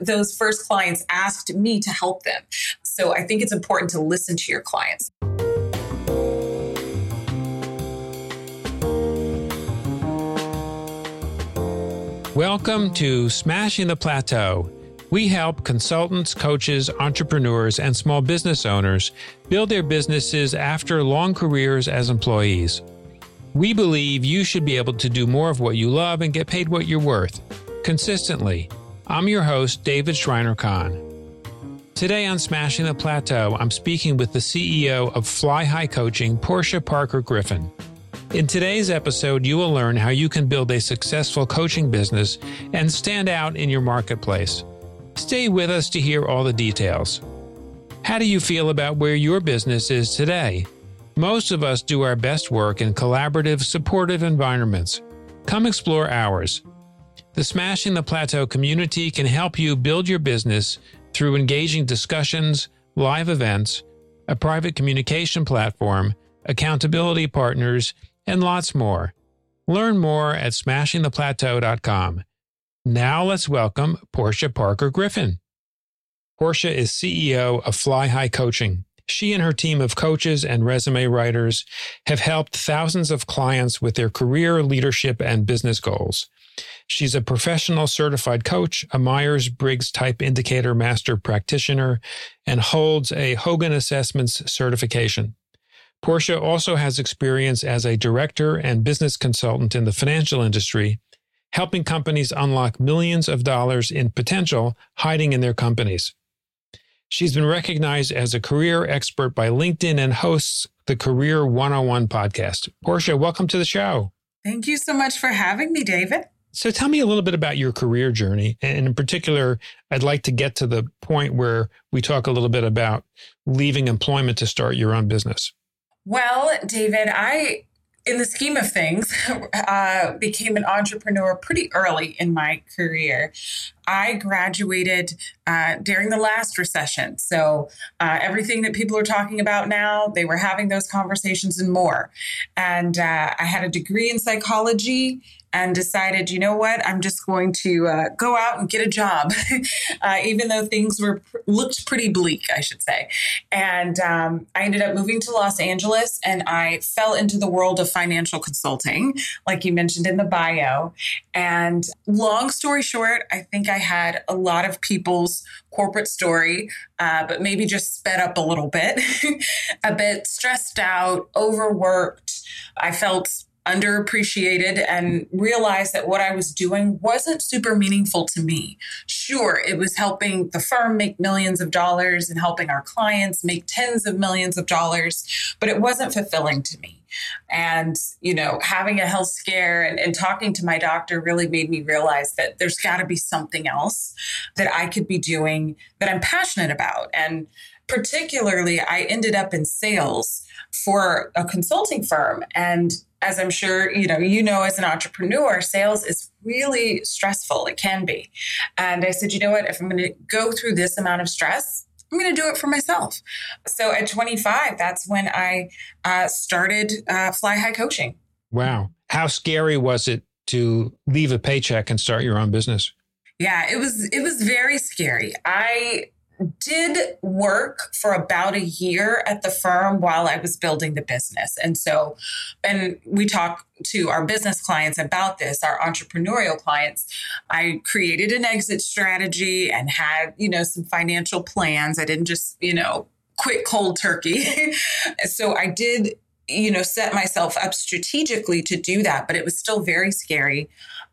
those first clients asked me to help them. So I think it's important to listen to your clients. Welcome to Smashing the Plateau. We help consultants, coaches, entrepreneurs, and small business owners build their businesses after long careers as employees. We believe you should be able to do more of what you love and get paid what you're worth consistently. I'm your host, David Shriner Cahn. Today on Smashing the Plateau, I'm speaking with the CEO of Fly High Coaching, Porschia Parker Griffin. In today's episode, you will learn how you can build a successful coaching business and stand out in your marketplace. Stay with us to hear all the details. How do you feel about where your business is today? Most of us do our best work in collaborative, supportive environments. Come explore ours. The Smashing the Plateau community can help you build your business through engaging discussions, live events, a private communication platform, accountability partners, and lots more. Learn more at smashingtheplateau.com. Now let's welcome Porschia Parker Griffin. Porschia is CEO of Fly High Coaching. She and her team of coaches and resume writers have helped thousands of clients with their career, leadership, and business goals. She's a professional certified coach, a Myers Briggs Type Indicator Master Practitioner, and holds a Hogan Assessments certification. Porschia also has experience as a director and business consultant in the financial industry, helping companies unlock millions of dollars in potential hiding in their companies. She's been recognized as a career expert by LinkedIn and hosts the Career 101 podcast. Porschia, welcome to the show. Thank you so much for having me, David. So tell me a little bit about your career journey. And in particular, I'd like to get to the point where we talk a little bit about leaving employment to start your own business. Well, David, I, in the scheme of things, uh, became an entrepreneur pretty early in my career. I graduated uh, during the last recession. So, uh, everything that people are talking about now, they were having those conversations and more. And uh, I had a degree in psychology and decided, you know what, I'm just going to uh, go out and get a job, uh, even though things were looked pretty bleak, I should say. And um, I ended up moving to Los Angeles, and I fell into the world of financial consulting, like you mentioned in the bio. And long story short, I think I had a lot of people's corporate story, uh, but maybe just sped up a little bit, a bit stressed out, overworked. I felt underappreciated and realized that what I was doing wasn't super meaningful to me. Sure, it was helping the firm make millions of dollars and helping our clients make tens of millions of dollars, but it wasn't fulfilling to me. And, you know, having a health scare and, and talking to my doctor really made me realize that there's got to be something else that I could be doing that I'm passionate about. And particularly, I ended up in sales for a consulting firm. And as I'm sure you know, you know, as an entrepreneur, sales is really stressful. It can be. And I said, you know what? If I'm going to go through this amount of stress, I'm going to do it for myself. So at 25, that's when I uh, started uh, Fly High Coaching. Wow. How scary was it to leave a paycheck and start your own business? Yeah, it was it was very scary. I did work for about a year at the firm while I was building the business. And so, and we talk to our business clients about this, our entrepreneurial clients. I created an exit strategy and had, you know, some financial plans. I didn't just, you know, quit cold turkey. so I did, you know, set myself up strategically to do that, but it was still very scary.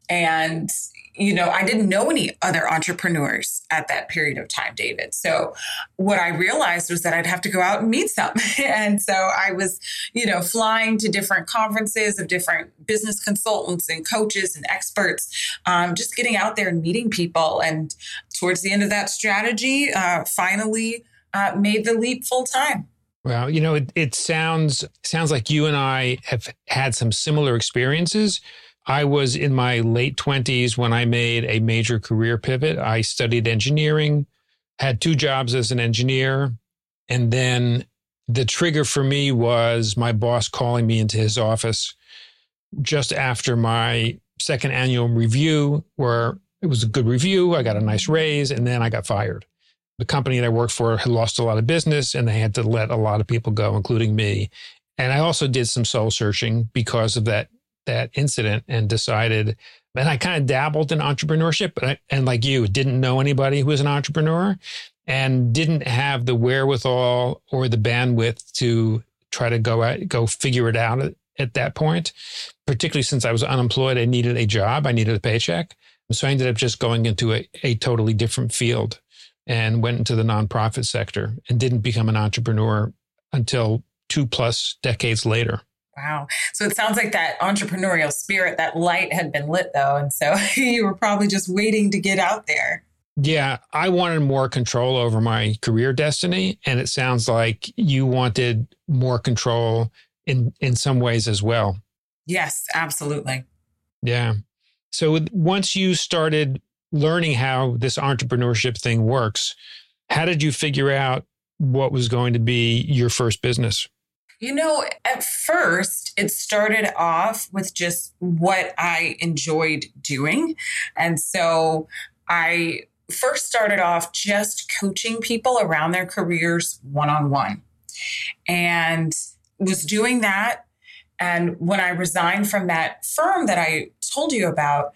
And, you know, I didn't know any other entrepreneurs at that period of time, David. So what I realized was that I'd have to go out and meet some. and so I was, you know, flying to different conferences of different business consultants and coaches and experts, um, just getting out there and meeting people. And towards the end of that strategy, uh, finally uh, made the leap full time. Well, you know, it, it sounds sounds like you and I have had some similar experiences I was in my late 20s when I made a major career pivot. I studied engineering, had two jobs as an engineer. And then the trigger for me was my boss calling me into his office just after my second annual review, where it was a good review. I got a nice raise, and then I got fired. The company that I worked for had lost a lot of business, and they had to let a lot of people go, including me. And I also did some soul searching because of that that incident, and decided. And I kind of dabbled in entrepreneurship, I, and like you, didn't know anybody who was an entrepreneur, and didn't have the wherewithal or the bandwidth to try to go out, go figure it out at, at that point. Particularly since I was unemployed, I needed a job, I needed a paycheck. So I ended up just going into a, a totally different field and went into the nonprofit sector and didn't become an entrepreneur until two plus decades later. Wow. So it sounds like that entrepreneurial spirit, that light had been lit though. And so you were probably just waiting to get out there. Yeah, I wanted more control over my career destiny. And it sounds like you wanted more control in, in some ways as well. Yes, absolutely. Yeah. So once you started learning how this entrepreneurship thing works, how did you figure out what was going to be your first business? You know, at first, it started off with just what I enjoyed doing. And so I first started off just coaching people around their careers one on one and was doing that. And when I resigned from that firm that I told you about,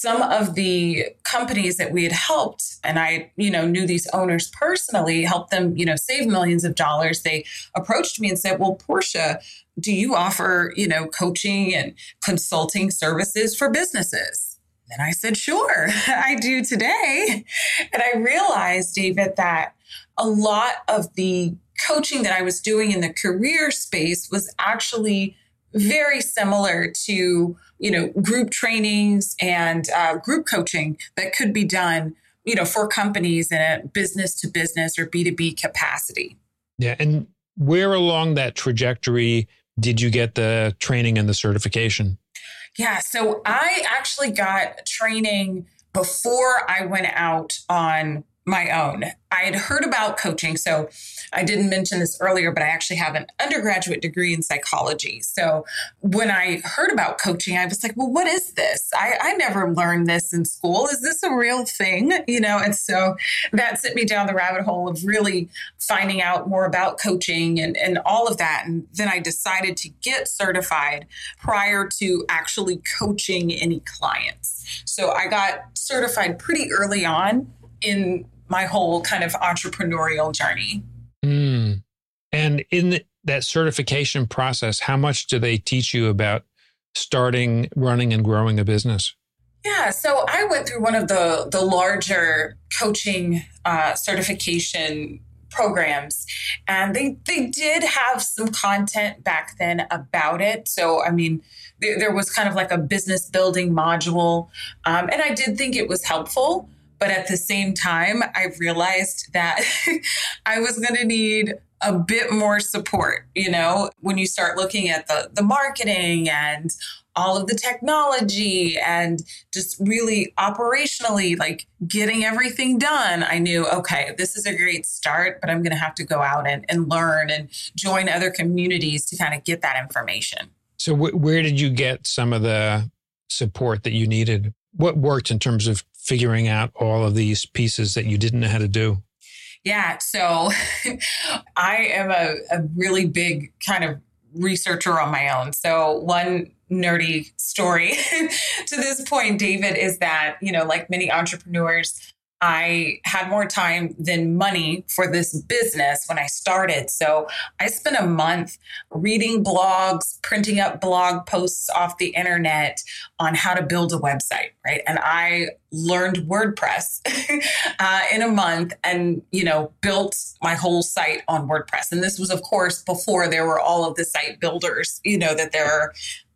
some of the companies that we had helped and i you know knew these owners personally helped them you know save millions of dollars. They approached me and said well Porschia do you offer you know coaching and consulting services for businesses? And i said sure i do today. And i realized david that a lot of the coaching that i was doing in the career space was actually very similar to you know group trainings and uh, group coaching that could be done you know for companies in a business to business or b2b capacity. Yeah and where along that trajectory did you get the training and the certification? Yeah so i actually got training before i went out on my own. I had heard about coaching. So I didn't mention this earlier, but I actually have an undergraduate degree in psychology. So when I heard about coaching, I was like, well, what is this? I, I never learned this in school. Is this a real thing? You know, and so that sent me down the rabbit hole of really finding out more about coaching and, and all of that. And then I decided to get certified prior to actually coaching any clients. So I got certified pretty early on in my whole kind of entrepreneurial journey. Mm. And in the, that certification process, how much do they teach you about starting, running, and growing a business? Yeah, so I went through one of the the larger coaching uh, certification programs, and they they did have some content back then about it. So I mean, there, there was kind of like a business building module, um, and I did think it was helpful. But at the same time, I realized that I was going to need a bit more support, you know, when you start looking at the the marketing and all of the technology and just really operationally like getting everything done, I knew, okay, this is a great start, but I'm going to have to go out and, and learn and join other communities to kind of get that information. So, wh- where did you get some of the support that you needed? What worked in terms of figuring out all of these pieces that you didn't know how to do? Yeah, so I am a, a really big kind of researcher on my own. So, one nerdy story to this point, David, is that, you know, like many entrepreneurs, I had more time than money for this business when I started. So I spent a month reading blogs, printing up blog posts off the internet on how to build a website, right? And I learned WordPress uh, in a month and, you know, built my whole site on WordPress. And this was, of course, before there were all of the site builders, you know, that there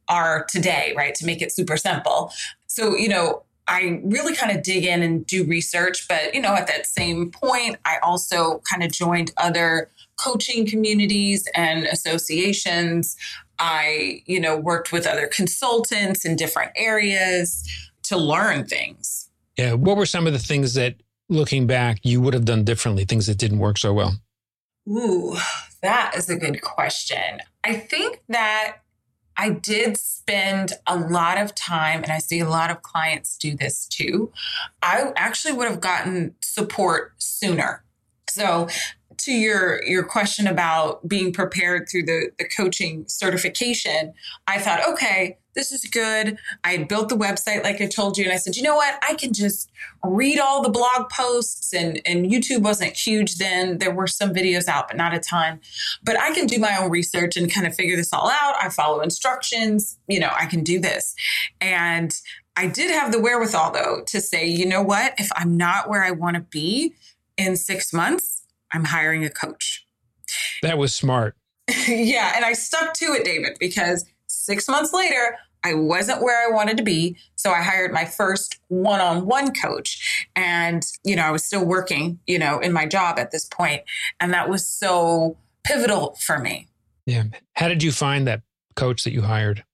are today, right? To make it super simple. So, you know, I really kind of dig in and do research. But, you know, at that same point, I also kind of joined other coaching communities and associations. I, you know, worked with other consultants in different areas to learn things. Yeah. What were some of the things that, looking back, you would have done differently, things that didn't work so well? Ooh, that is a good question. I think that I did spend a lot of time, and I see a lot of clients do this too. I actually would have gotten support sooner. So to your your question about being prepared through the the coaching certification, I thought, okay, this is good. I built the website like I told you, and I said, you know what? I can just read all the blog posts and and YouTube wasn't huge then. There were some videos out, but not a ton. But I can do my own research and kind of figure this all out. I follow instructions. You know, I can do this. And I did have the wherewithal though to say, you know what? If I'm not where I want to be in six months, I'm hiring a coach. That was smart. yeah. And I stuck to it, David, because six months later, I wasn't where I wanted to be. So I hired my first one on one coach. And, you know, I was still working, you know, in my job at this point, And that was so pivotal for me. Yeah. How did you find that coach that you hired?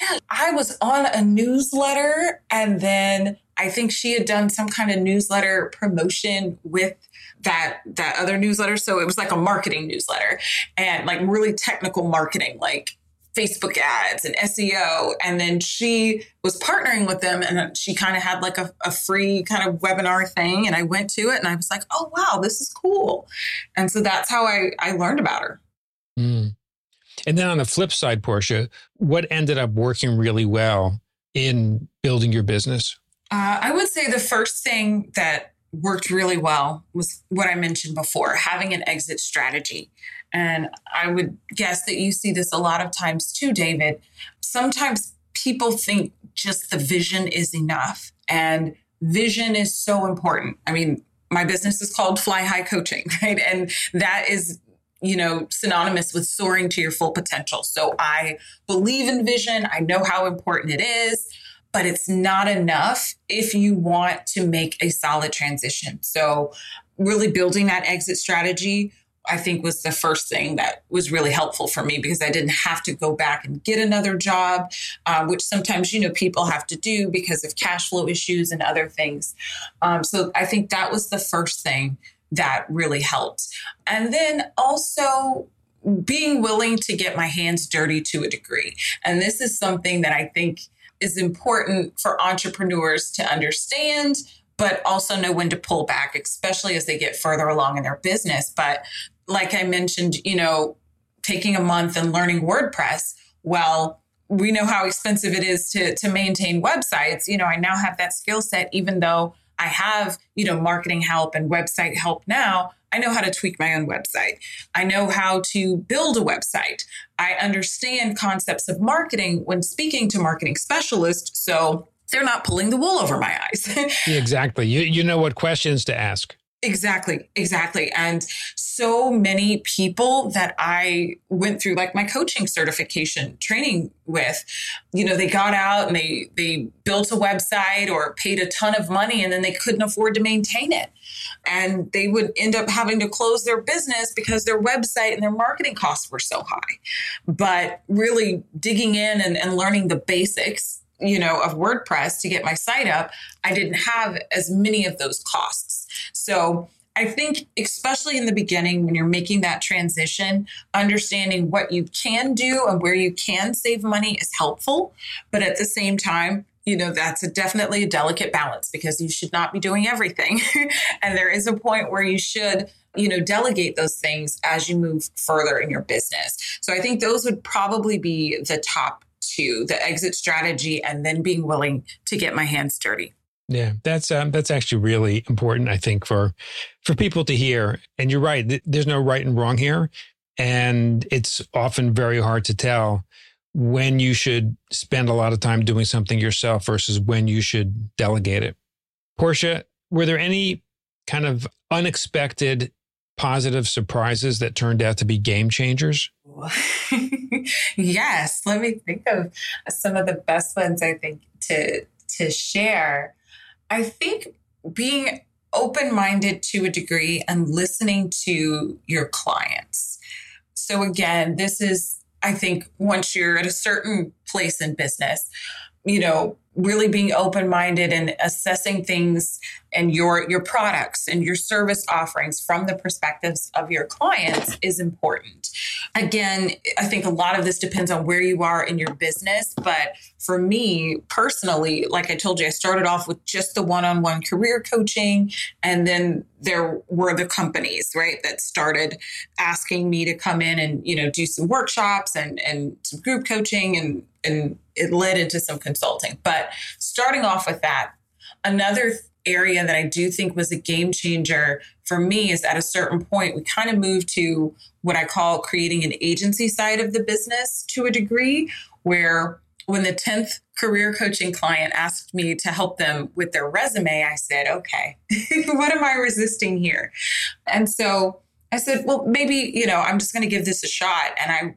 Yeah, I was on a newsletter and then I think she had done some kind of newsletter promotion with that that other newsletter. So it was like a marketing newsletter and like really technical marketing, like Facebook ads and SEO. And then she was partnering with them and she kind of had like a, a, free kind of webinar thing. And I went to it and I was like, oh, wow, this is cool. And so that's how I, I learned about her. Mm. And then on the flip side, Porschia, what ended up working really well in building your business? Uh, I would say the first thing that worked really well was what I mentioned before having an exit strategy. And I would guess that you see this a lot of times too, David. Sometimes people think just the vision is enough, and vision is so important. I mean, my business is called Fly High Coaching, right? And that is you know, synonymous with soaring to your full potential. So I believe in vision. I know how important it is but it's not enough if you want to make a solid transition. So, really building that exit strategy, I think, was the first thing that was really helpful for me because I didn't have to go back and get another job, uh, which sometimes, you know, people have to do because of cash flow issues and other things. Um, so, I think that was the first thing that really helped. And then also, being willing to get my hands dirty to a degree. And this is something that I think is important for entrepreneurs to understand but also know when to pull back especially as they get further along in their business. But like i mentioned you know taking a month and learning wordpress well we know how expensive it is to to maintain websites. You know i now have that skill set even though i have you know marketing help and website help now I know how to tweak my own website. I know how to build a website. I understand concepts of marketing when speaking to marketing specialists. So they're not pulling the wool over my eyes. exactly. You, you know what questions to ask. Exactly, exactly. And so many people that I went through like my coaching certification training with, you know, they got out and they they built a website or paid a ton of money and then they couldn't afford to maintain it. And they would end up having to close their business because their website and their marketing costs were so high. But really digging in and, and learning the basics you know, of WordPress to get my site up, I didn't have as many of those costs. So I think, especially in the beginning, when you're making that transition, understanding what you can do and where you can save money is helpful. But at the same time, you know, that's a definitely a delicate balance because you should not be doing everything. and there is a point where you should, you know, delegate those things as you move further in your business. So I think those would probably be the top to the exit strategy and then being willing to get my hands dirty. Yeah, that's um, that's actually really important, I think, for for people to hear. And you're right; there's no right and wrong here, and it's often very hard to tell when you should spend a lot of time doing something yourself versus when you should delegate it. Porschia, were there any kind of unexpected positive surprises that turned out to be game changers? yes, let me think of some of the best ones I think to to share. I think being open-minded to a degree and listening to your clients. So again, this is I think once you're at a certain place in business, you know, really being open minded and assessing things and your your products and your service offerings from the perspectives of your clients is important. Again, I think a lot of this depends on where you are in your business, but for me personally, like I told you, I started off with just the one-on-one career coaching and then there were the companies, right, that started asking me to come in and, you know, do some workshops and and some group coaching and and it led into some consulting. But starting off with that, another area that I do think was a game changer for me is at a certain point, we kind of moved to what I call creating an agency side of the business to a degree, where when the 10th career coaching client asked me to help them with their resume, I said, okay, what am I resisting here? And so I said, well, maybe, you know, I'm just going to give this a shot. And I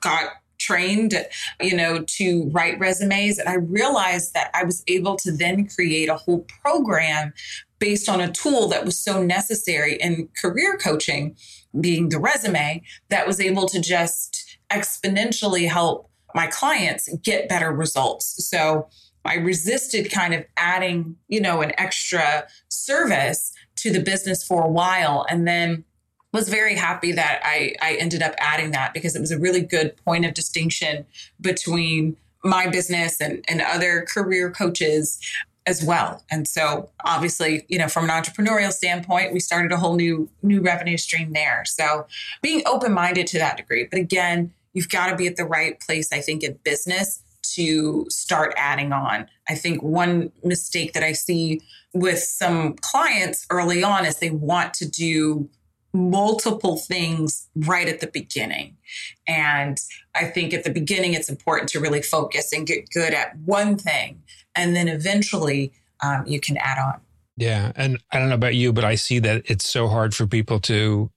got trained, you know, to write resumes. And I realized that I was able to then create a whole program based on a tool that was so necessary in career coaching, being the resume, that was able to just exponentially help my clients get better results. So I resisted kind of adding, you know, an extra service to the business for a while. And then was very happy that I, I ended up adding that because it was a really good point of distinction between my business and, and other career coaches as well. And so obviously, you know, from an entrepreneurial standpoint, we started a whole new new revenue stream there. So being open-minded to that degree. But again, you've got to be at the right place, I think, in business to start adding on. I think one mistake that I see with some clients early on is they want to do multiple things right at the beginning. And I think at the beginning, it's important to really focus and get good at one thing. And then eventually um, you can add on. Yeah. And I don't know about you, but I see that it's so hard for people to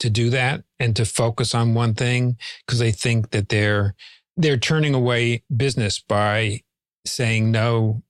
to do that and to focus on one thing because they think that they're they're turning away business by saying no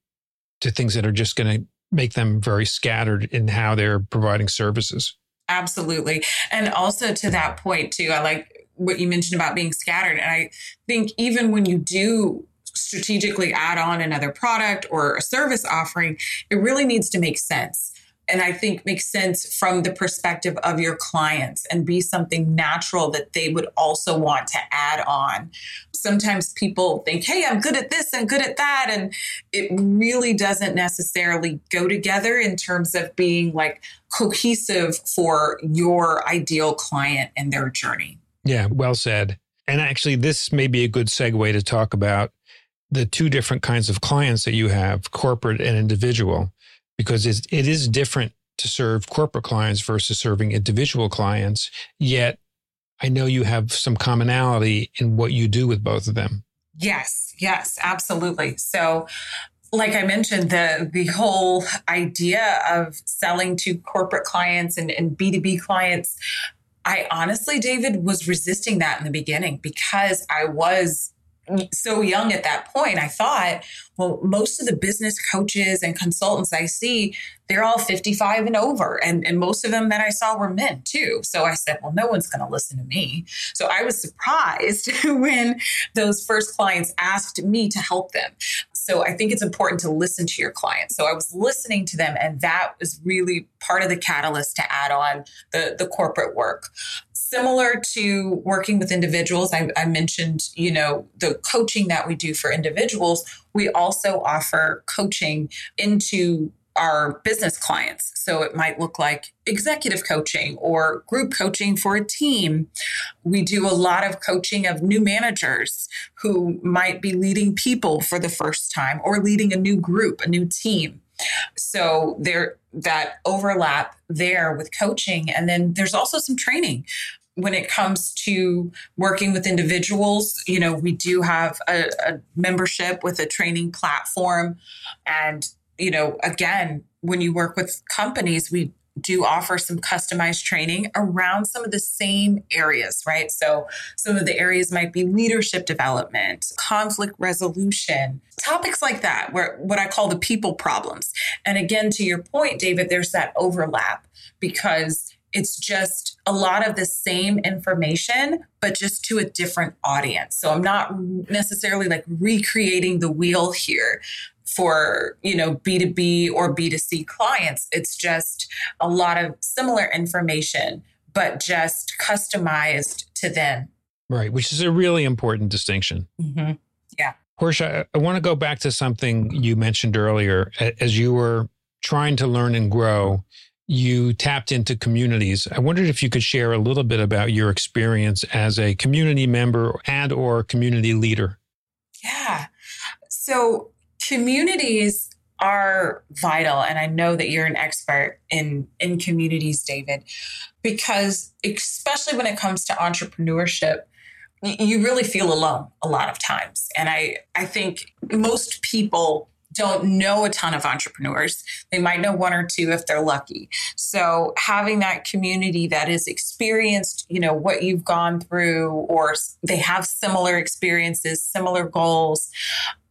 to things that are just going to make them very scattered in how they're providing services. Absolutely. And also to that point, too, I like what you mentioned about being scattered. And I think even when you do strategically add on another product or a service offering, it really needs to make sense and I think makes sense from the perspective of your clients and be something natural that they would also want to add on. Sometimes people think, hey, I'm good at this and good at that. And it really doesn't necessarily go together in terms of being like cohesive for your ideal client and their journey. Yeah, well said. And actually, this may be a good segue to talk about the two different kinds of clients that you have corporate and individual because it's, it is different to serve corporate clients versus serving individual clients. Yet I know you have some commonality in what you do with both of them. Yes, yes, absolutely. So like I mentioned, the the whole idea of selling to corporate clients and, and B2B clients, I honestly, David, was resisting that in the beginning because I was so young at that point, I thought, well, most of the business coaches and consultants I see, they're all 55 and over. And, and most of them that I saw were men too. So I said, well, no one's going to listen to me. So I was surprised when those first clients asked me to help them. So I think it's important to listen to your clients. So I was listening to them, and that was really part of the catalyst to add on the, the corporate work similar to working with individuals I, I, mentioned you know the coaching that we do for individuals we also offer coaching into our business clients. So it might look like executive coaching or group coaching for a team. We do a lot of coaching of new managers who might be leading people for the first time or leading a new group a new team. So there that overlap there with coaching. And then there's also some training when it comes to working with individuals, you know, we do have a, a, membership with a training platform. And, you know, again, when you work with companies, we do offer some customized training around some of the same areas, right? So some of the areas might be leadership development, conflict resolution, topics like that, where what I call the people problems. And again, to your point, David, there's that overlap because it's just a lot of the same information, but just to a different audience. So I'm not necessarily like recreating the wheel here. for, you know, B2B or B2C clients. It's just a lot of similar information, but just customized to them. Right, which is a really important distinction. Mm-hmm. Yeah. Porschia, I want to go back to something you mentioned earlier. As you were trying to learn and grow, you tapped into communities. I wondered if you could share a little bit about your experience as a community member and or community leader. Yeah. So communities are vital and I know that you're an expert in in communities David because especially when it comes to entrepreneurship you really feel alone a lot of times and I I think most people don't know a ton of entrepreneurs. They might know one or two if they're lucky. So having that community that is experienced, you know, what you've gone through or they have similar experiences, similar goals,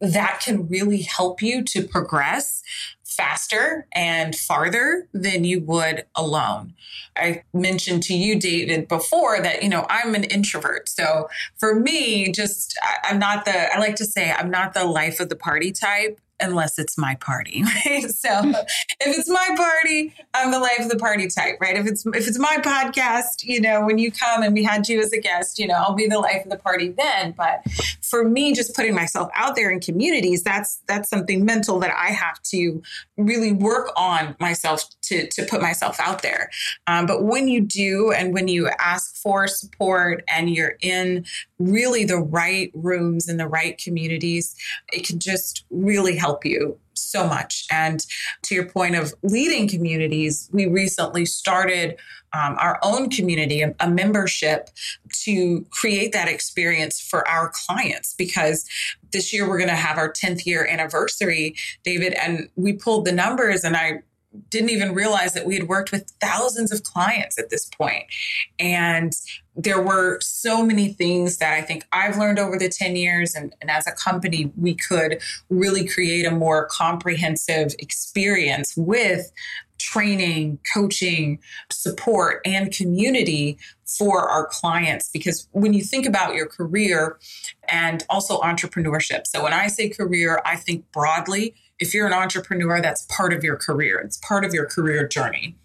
that can really help you to progress faster and farther than you would alone. I mentioned to you, David, before that, you know, I'm an introvert. So for me, just, I'm not the, I like to say, I'm not the life of the party type unless it's my party, right? So if it's my party, I'm the life of the party type, right? If it's if it's my podcast, you know, when you come and we had you as a guest, you know, I'll be the life of the party then. But for me, just putting myself out there in communities, that's that's something mental that I have to really work on myself to to put myself out there. Um, but when you do, and when you ask for support, and you're in really the right rooms in the right communities, it can just really help you so much. And to your point of leading communities, we recently started um, our own community, a, a, membership to create that experience for our clients because this year we're going to have our 10th year anniversary, David. And we pulled the numbers and I didn't even realize that we had worked with thousands of clients at this point. And there were so many things that I think I've learned over the 10 years. And, and, as a company, we could really create a more comprehensive experience with training, coaching, support, and community for our clients. Because when you think about your career and also entrepreneurship, so when I say career, I think broadly if you're an entrepreneur, that's part of your career, it's part of your career journey.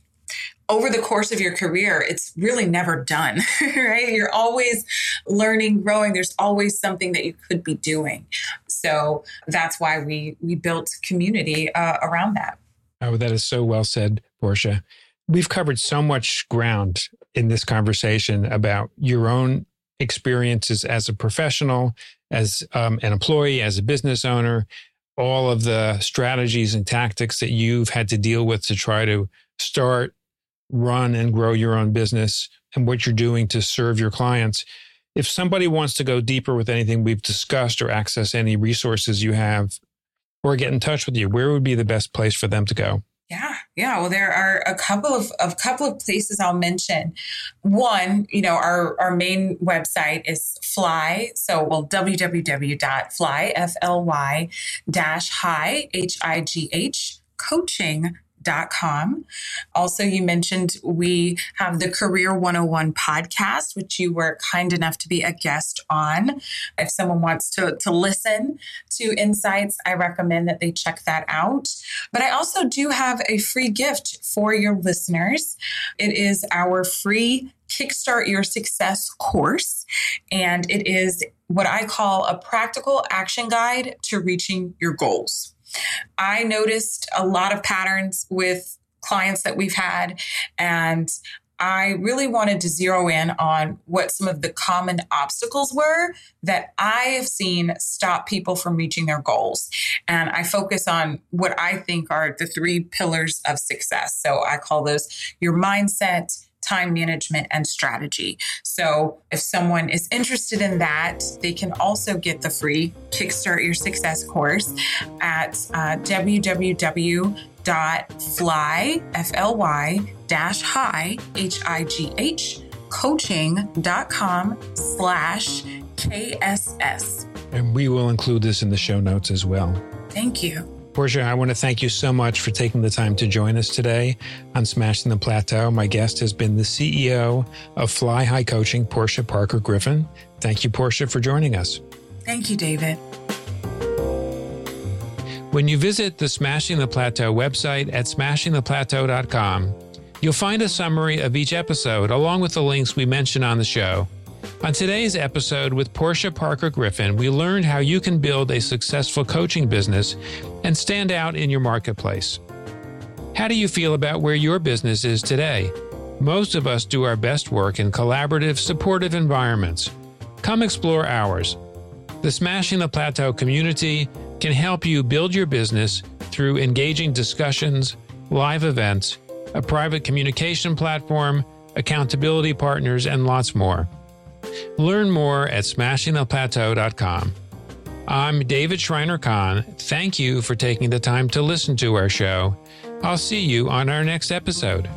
Over the course of your career, it's really never done, right? You're always learning, growing. There's always something that you could be doing. So that's why we we built community uh, around that. Oh, that is so well said, Porschia. We've covered so much ground in this conversation about your own experiences as a professional, as um, an employee, as a business owner, all of the strategies and tactics that you've had to deal with to try to start, run, and grow your own business and what you're doing to serve your clients. If somebody wants to go deeper with anything we've discussed or access any resources you have or get in touch with you, where would be the best place for them to go? Yeah, yeah. Well, there are a couple of a couple of places I'll mention. One, you know, our our main website is Fly. So, well, www.fly f l y dash high h i g h coaching com. Also, you mentioned we have the Career 101 podcast, which you were kind enough to be a guest on. If someone wants to, to listen to insights, I recommend that they check that out. But I also do have a free gift for your listeners. It is our free Kickstart Your Success course, and it is what I call a practical action guide to reaching your goals. I noticed a lot of patterns with clients that we've had, and I really wanted to zero in on what some of the common obstacles were that I have seen stop people from reaching their goals. And I focus on what I think are the three pillars of success. So I call those your mindset, time management and strategy. So if someone is interested in that, they can also get the free Kickstart Your Success course at uh, www.fly, F-L-Y, dash high, H-I-G-H, coaching.com slash KSS. And we will include this in the show notes as well. Thank you. Porschia, I want to thank you so much for taking the time to join us today on Smashing the Plateau. My guest has been the CEO of Fly High Coaching, Porschia Parker Griffin. Thank you, Porschia, for joining us. Thank you, David. When you visit the Smashing the Plateau website at smashingtheplateau.com, you'll find a summary of each episode along with the links we mention on the show. On today's episode with Porschia Parker Griffin, we learned how you can build a successful coaching business and stand out in your marketplace. How do you feel about where your business is today? Most of us do our best work in collaborative, supportive environments. Come explore ours. The Smashing the Plateau community can help you build your business through engaging discussions, live events, a private communication platform, accountability partners, and lots more. Learn more at smashingtheplateau.com. I'm David Shriner Cahn. Thank you for taking the time to listen to our show. I'll see you on our next episode.